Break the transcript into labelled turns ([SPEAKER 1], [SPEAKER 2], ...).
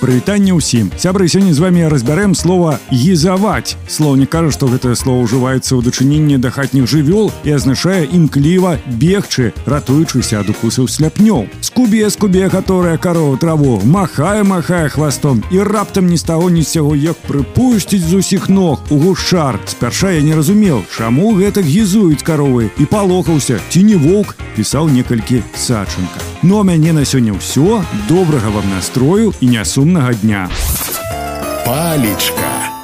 [SPEAKER 1] прывітанне ўсім сябры сёння з вами разбярэм слова езаваць слоўнік кажа што гэтае слово ўжываецца ў дачыненні да хатніх жывёл і азначае імкліва бегчы ратуючыся ад укусаў сляпнёў скубе скубе которая карова траву махае махае хвастом і раптам ні з таго ні з сяго як прыпусціць з усіх ног у гушар спярша я не разумеў чаму гэтак гізуюць каровы і палохаўся ці не воўк пісаў некалькі сачынка ну а мяне на сёння ўсё. Добрага вам настрою і нясумнага дня.
[SPEAKER 2] Палечка